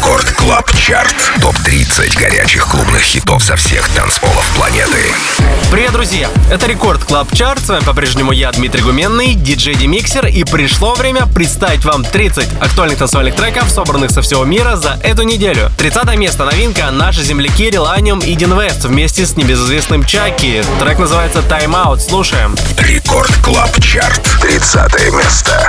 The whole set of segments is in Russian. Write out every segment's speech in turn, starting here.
Record Club Chart. Топ-30 горячих клубных хитов со всех танцполов планеты. Привет, друзья! Это Record Club Chart. С вами по-прежнему я, Дмитрий Гуменный, диджей Demixer. И пришло время представить вам 30 актуальных танцевальных треков, собранных со всего мира за эту неделю. 30 место новинка наши земляки Relanium и Deen West вместе с небезызвестным Chuckie. Трек называется Time Out. Слушаем. Record Club Chart. 30 место.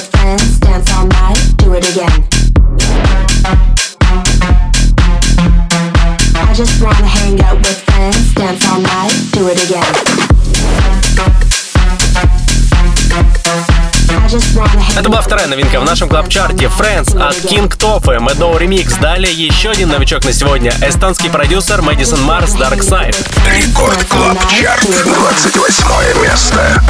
Это была вторая новинка в нашем клаб-чарте Friends от King Toffee Meadow Remix. Далее еще один новичок на сегодня. Эстонский продюсер Мэдисон Марс Dark Side. Рекорд Клаб Чарт, 28 место.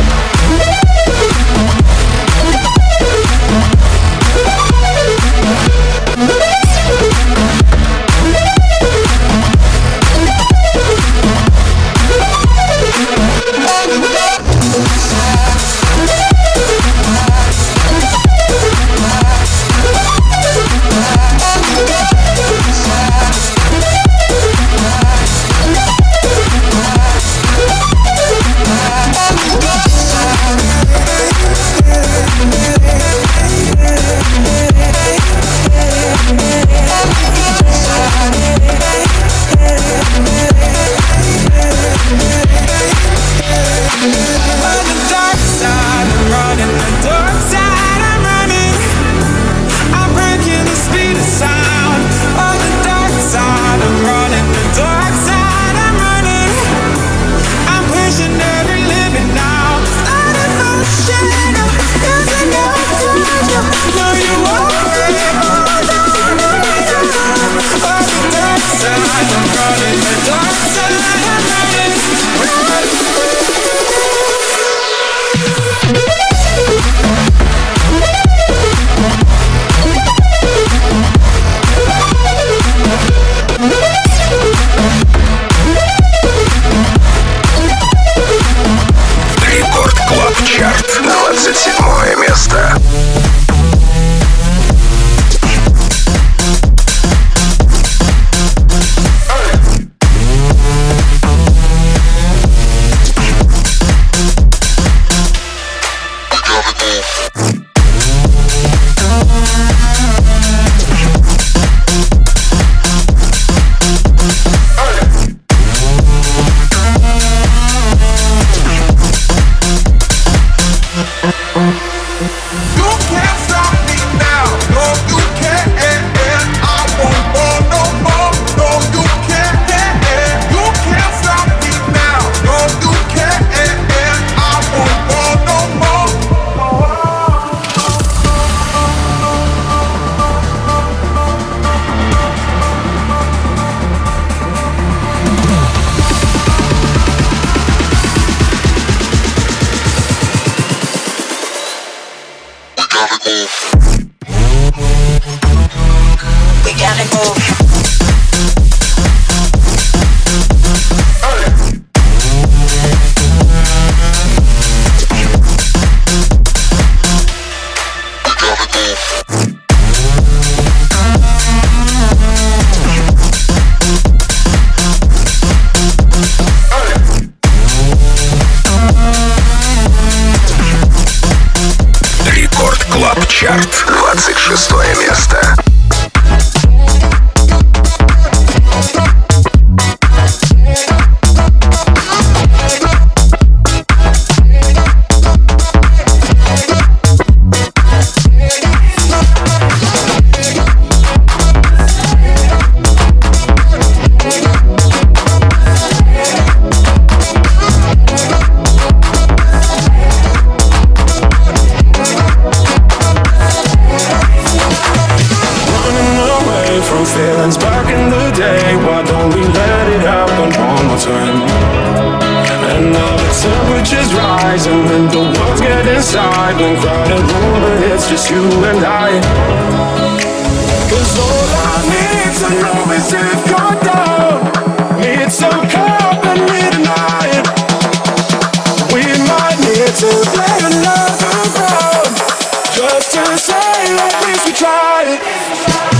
Just say that we should try it.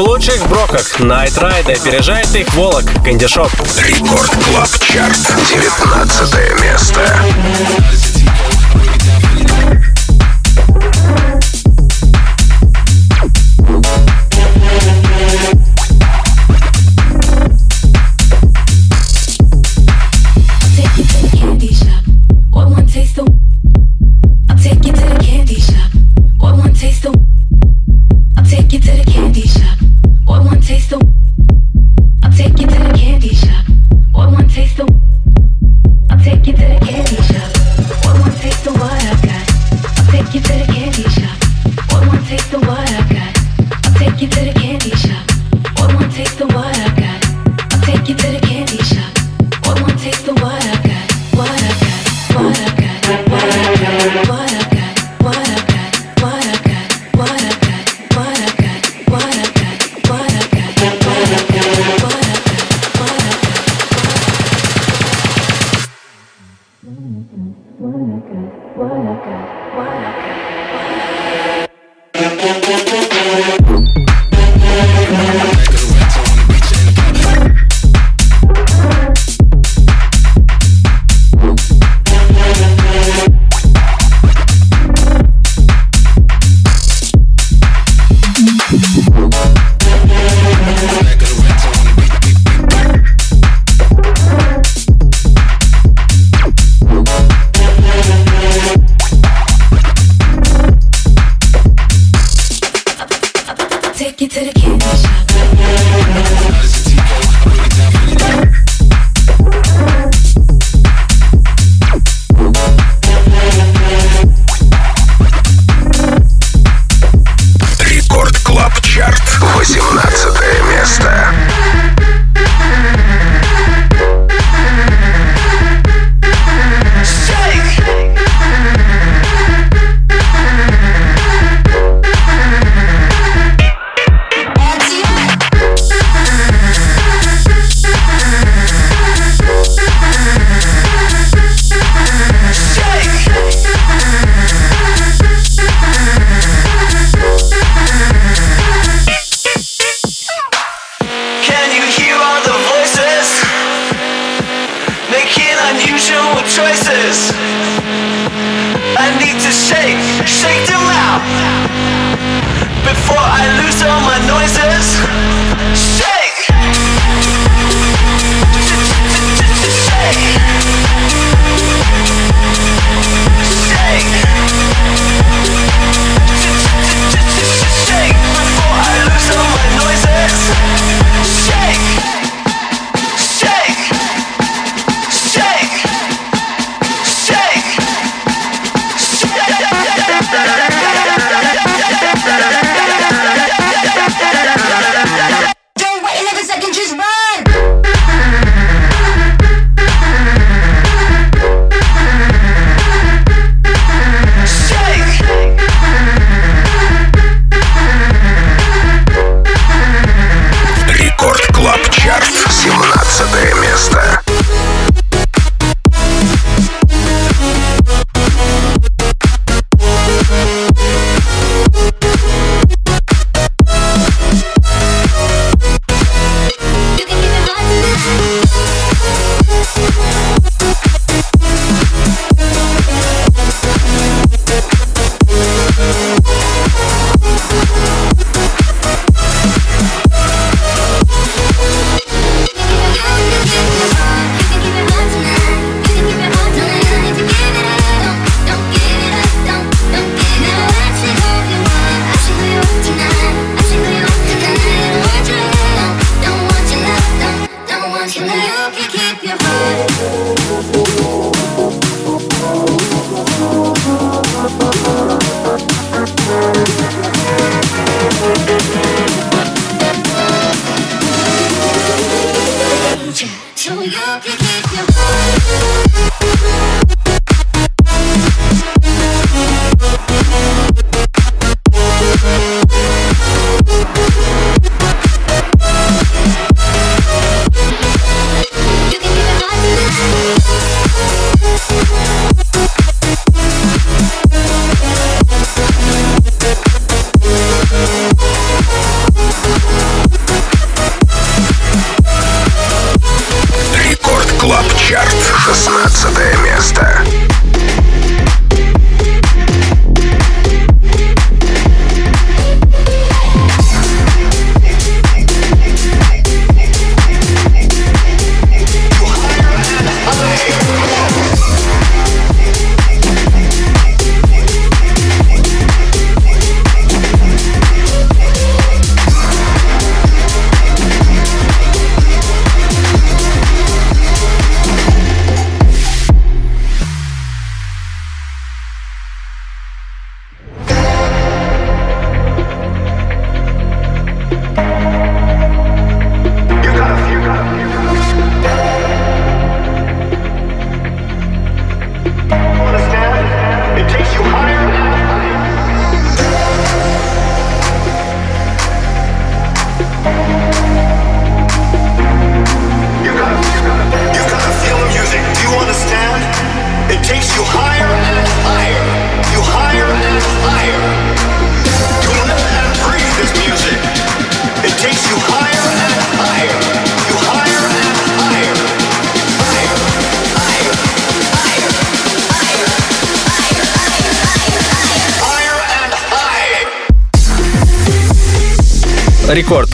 Лучших брокок. Night Ride опережает их Волок, Кандишоп. Рекорд Клаб Чарт, 19 место. Get the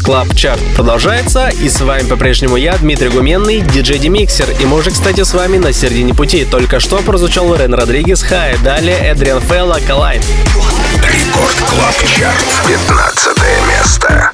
Клаб Чарт продолжается, и с вами по-прежнему я, Дмитрий Гуменный, диджей Демиксер. И мы уже, кстати, с вами на середине пути. Только что прозвучал Рен Родригес Хай, далее Эдриан Фелла Калайн. Рекорд Клаб Чарт, 15 место.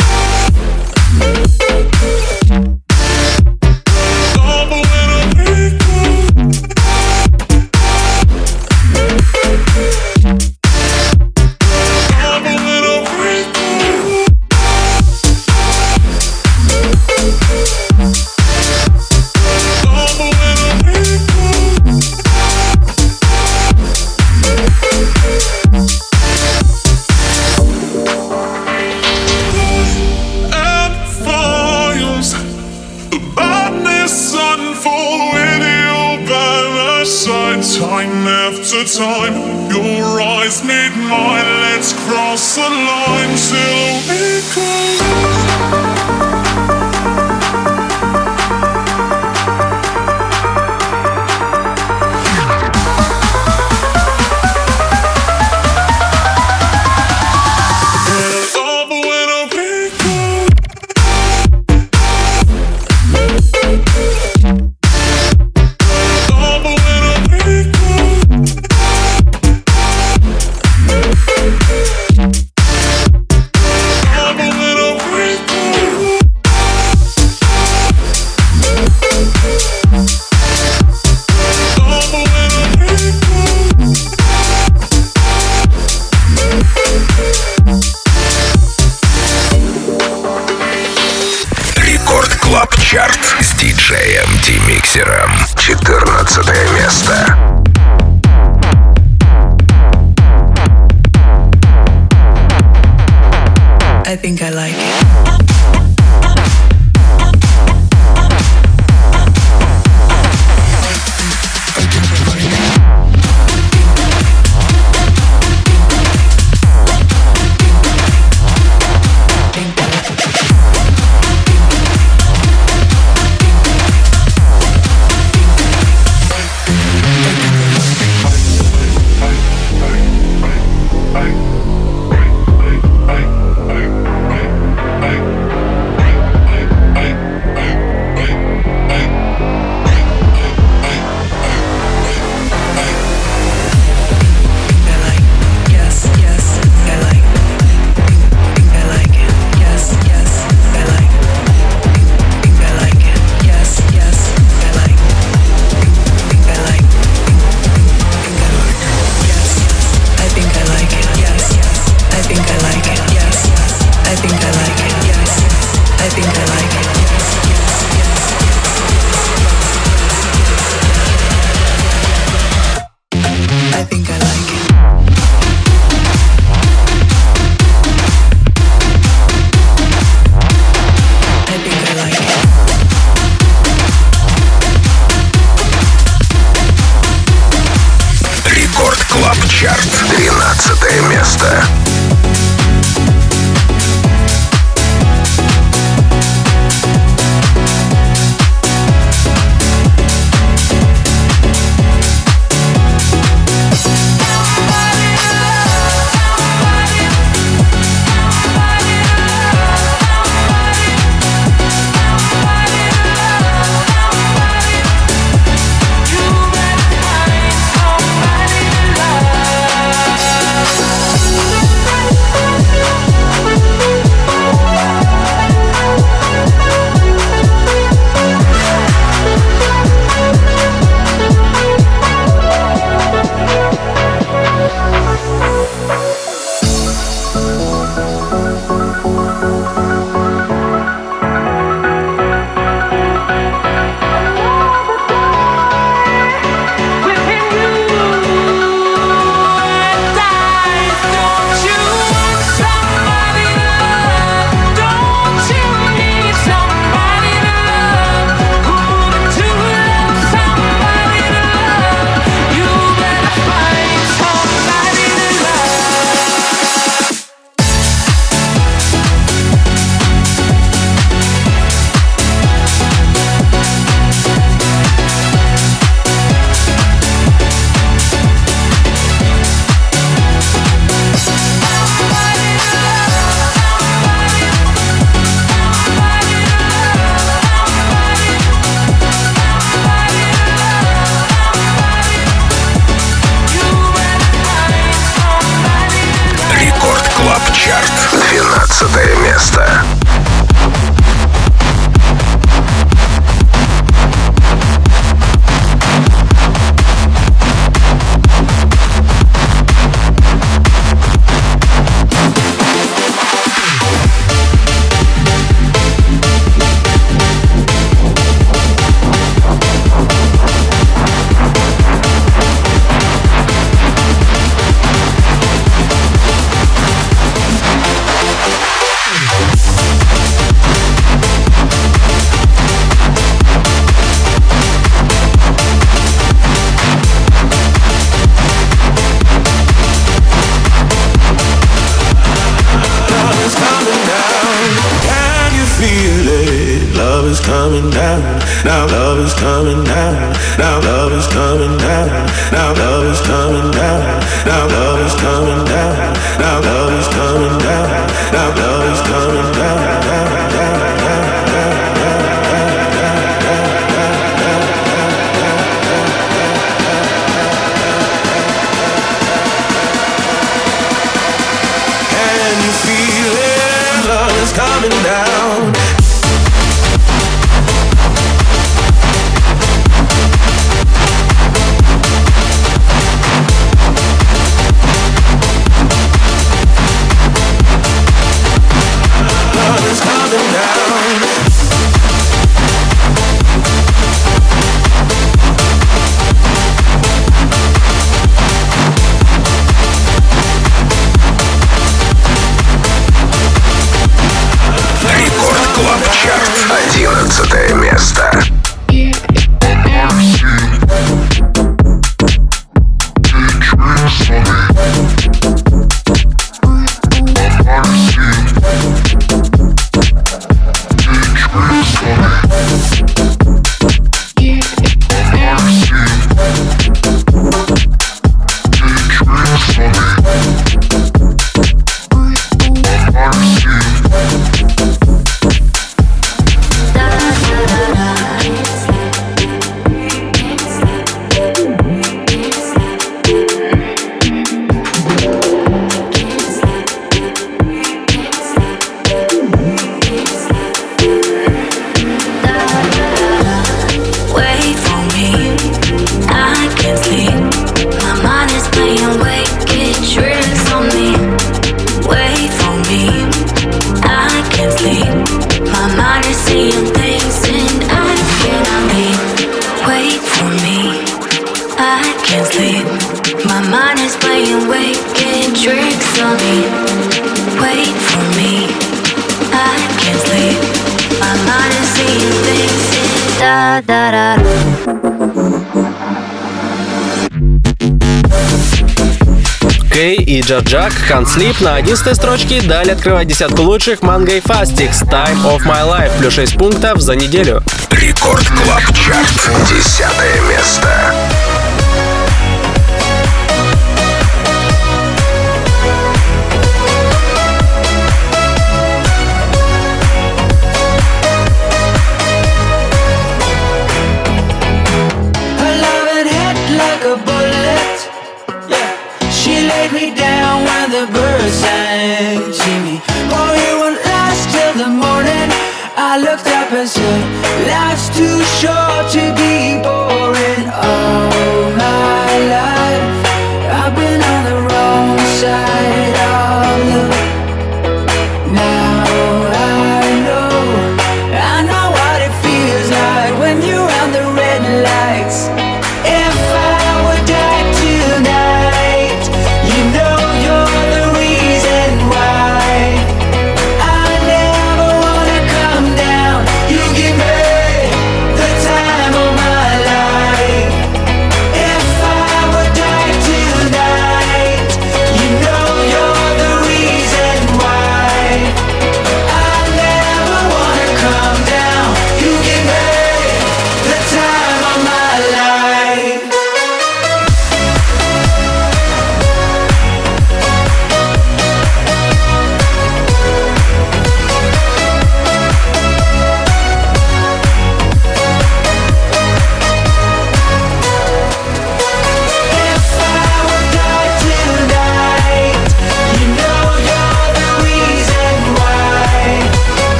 Джаджак Can't Sleep на 11 строчке. Далее открывает десятку лучших Mango и Fastix Time of My Life плюс 6 пунктов за неделю. Record Club Chart. Десятое место.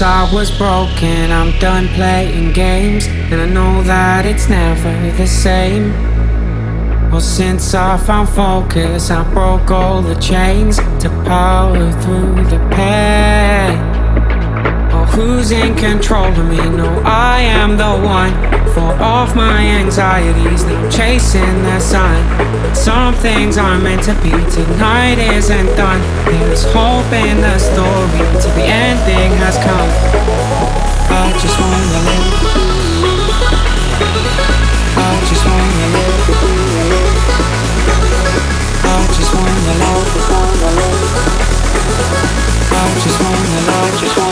Was broken, I'm done playing games. And I know that it's never the same. Well, since I found focus, I broke all the chains to power through the pain. Oh, who's in control of me? No, I am the one for off my anxieties. now chasing the sun. Some things are meant to be. Tonight isn't done. There's hope in the story till the ending has come. I just wanna live. I just wanna live. I just wanna live I just wanna love. I just wanna love.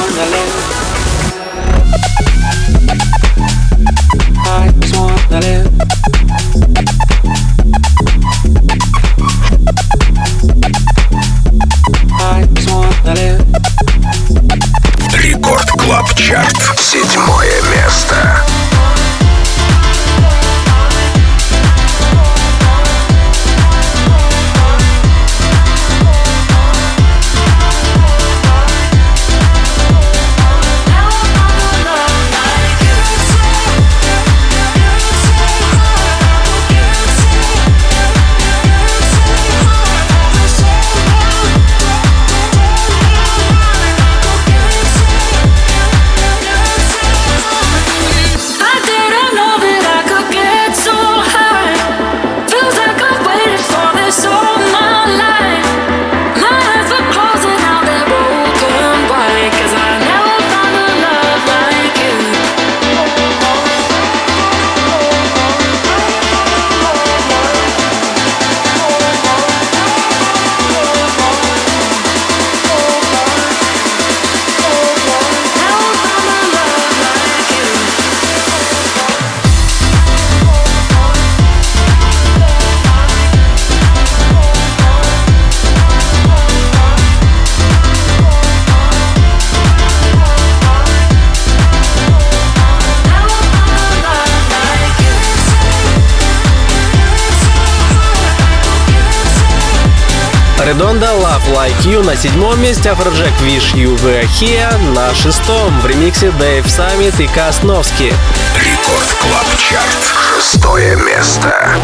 Redondo Love Like You на седьмом месте, Afrojack Wish You Were Here на шестом, в ремиксе Дэйв Саммит и Косновский. Record Club Chart. Шестое место.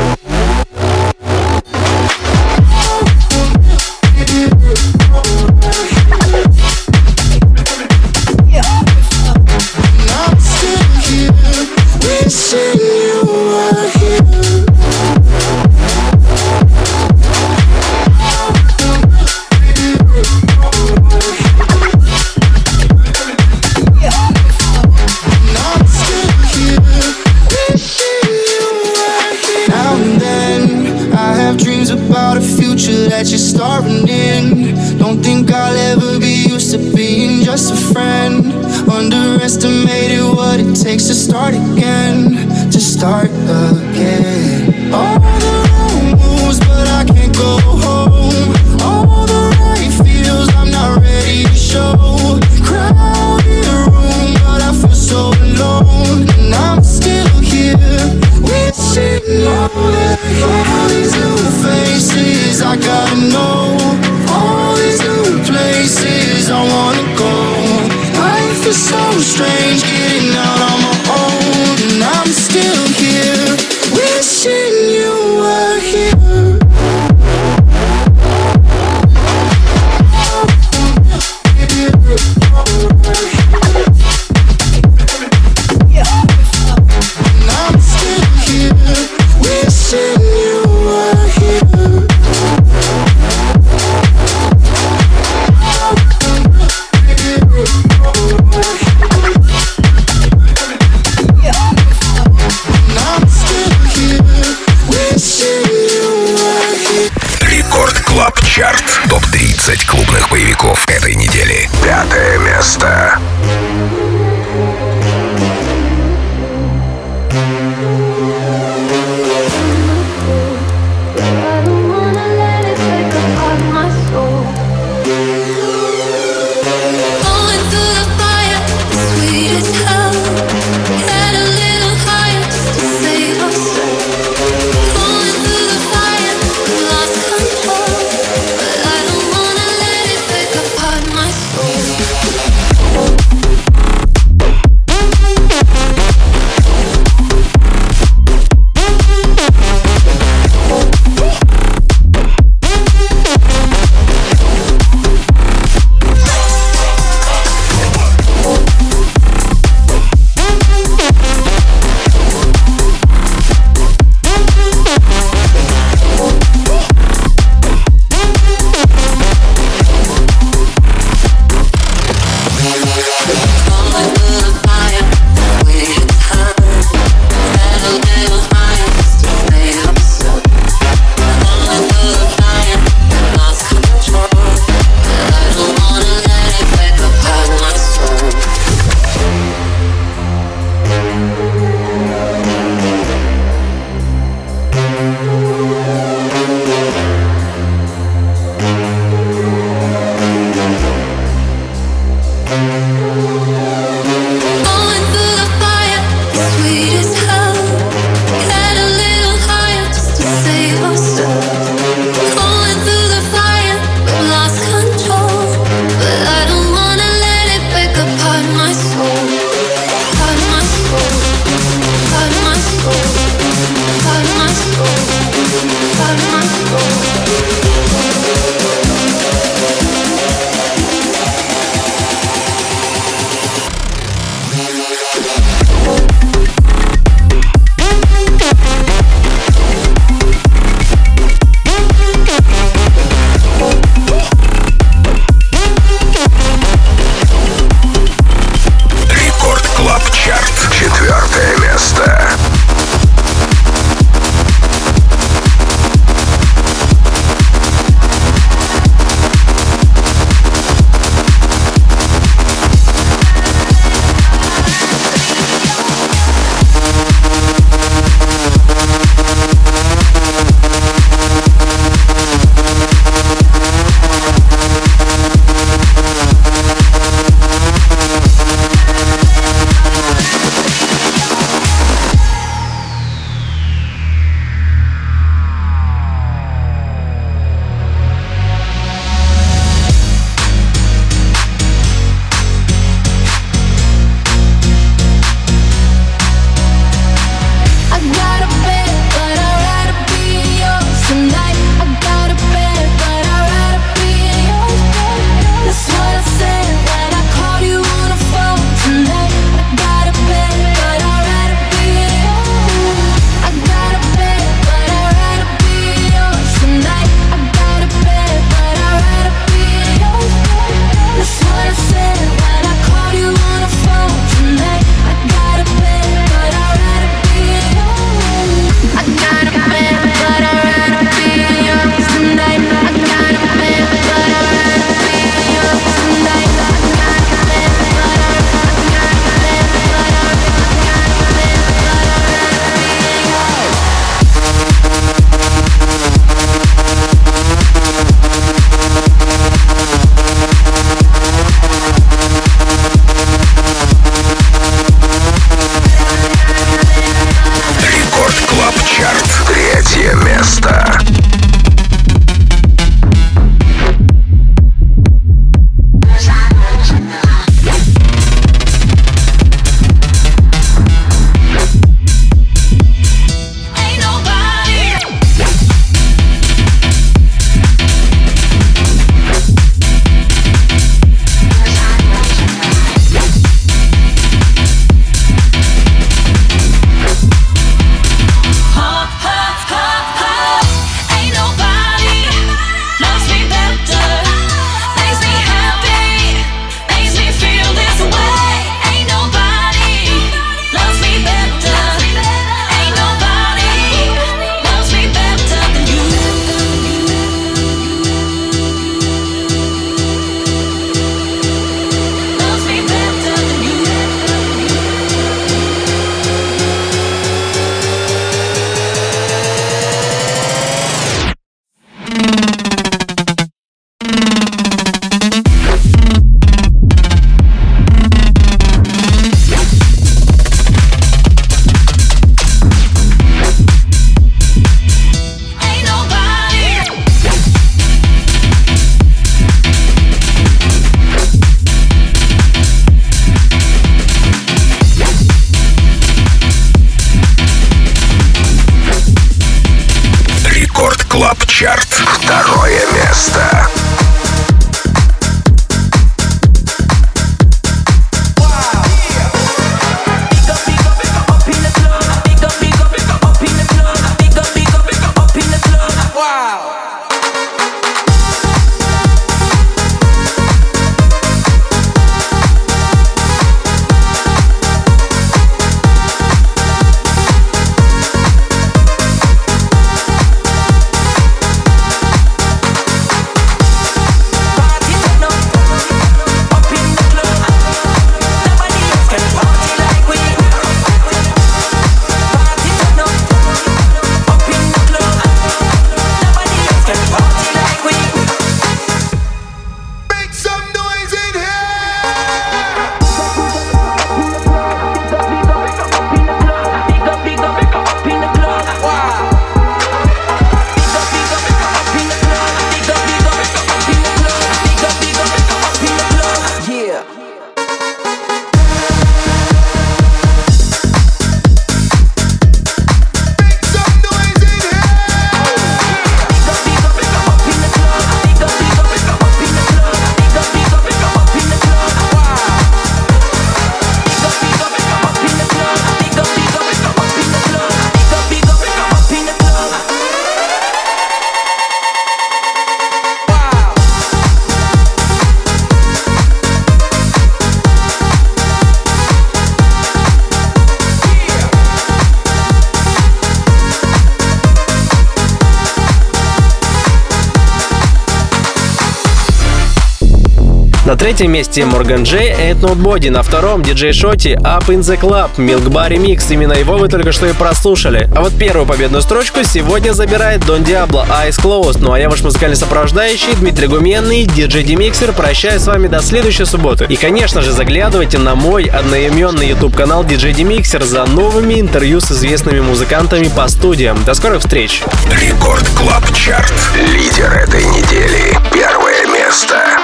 Третьем месте Morgan J Ain't Nobody, на втором DJ Шоти Up in the Club, Milk Bar Remix, именно его вы только что и прослушали. А вот первую победную строчку сегодня забирает Don Diablo Eyes Closed, ну а я ваш музыкальный сопровождающий Дмитрий Гуменный, DJ Demixer, прощаюсь с вами до следующей субботы. И конечно же заглядывайте на мой одноименный YouTube-канал DJ Demixer за новыми интервью с известными музыкантами по студиям. До скорых встреч! Record Club Chart. Лидер этой недели. Первое место.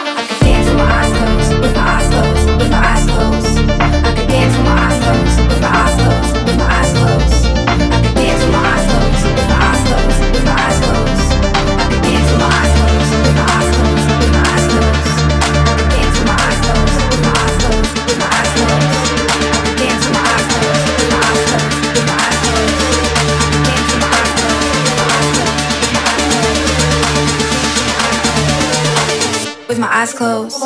Eyes closed.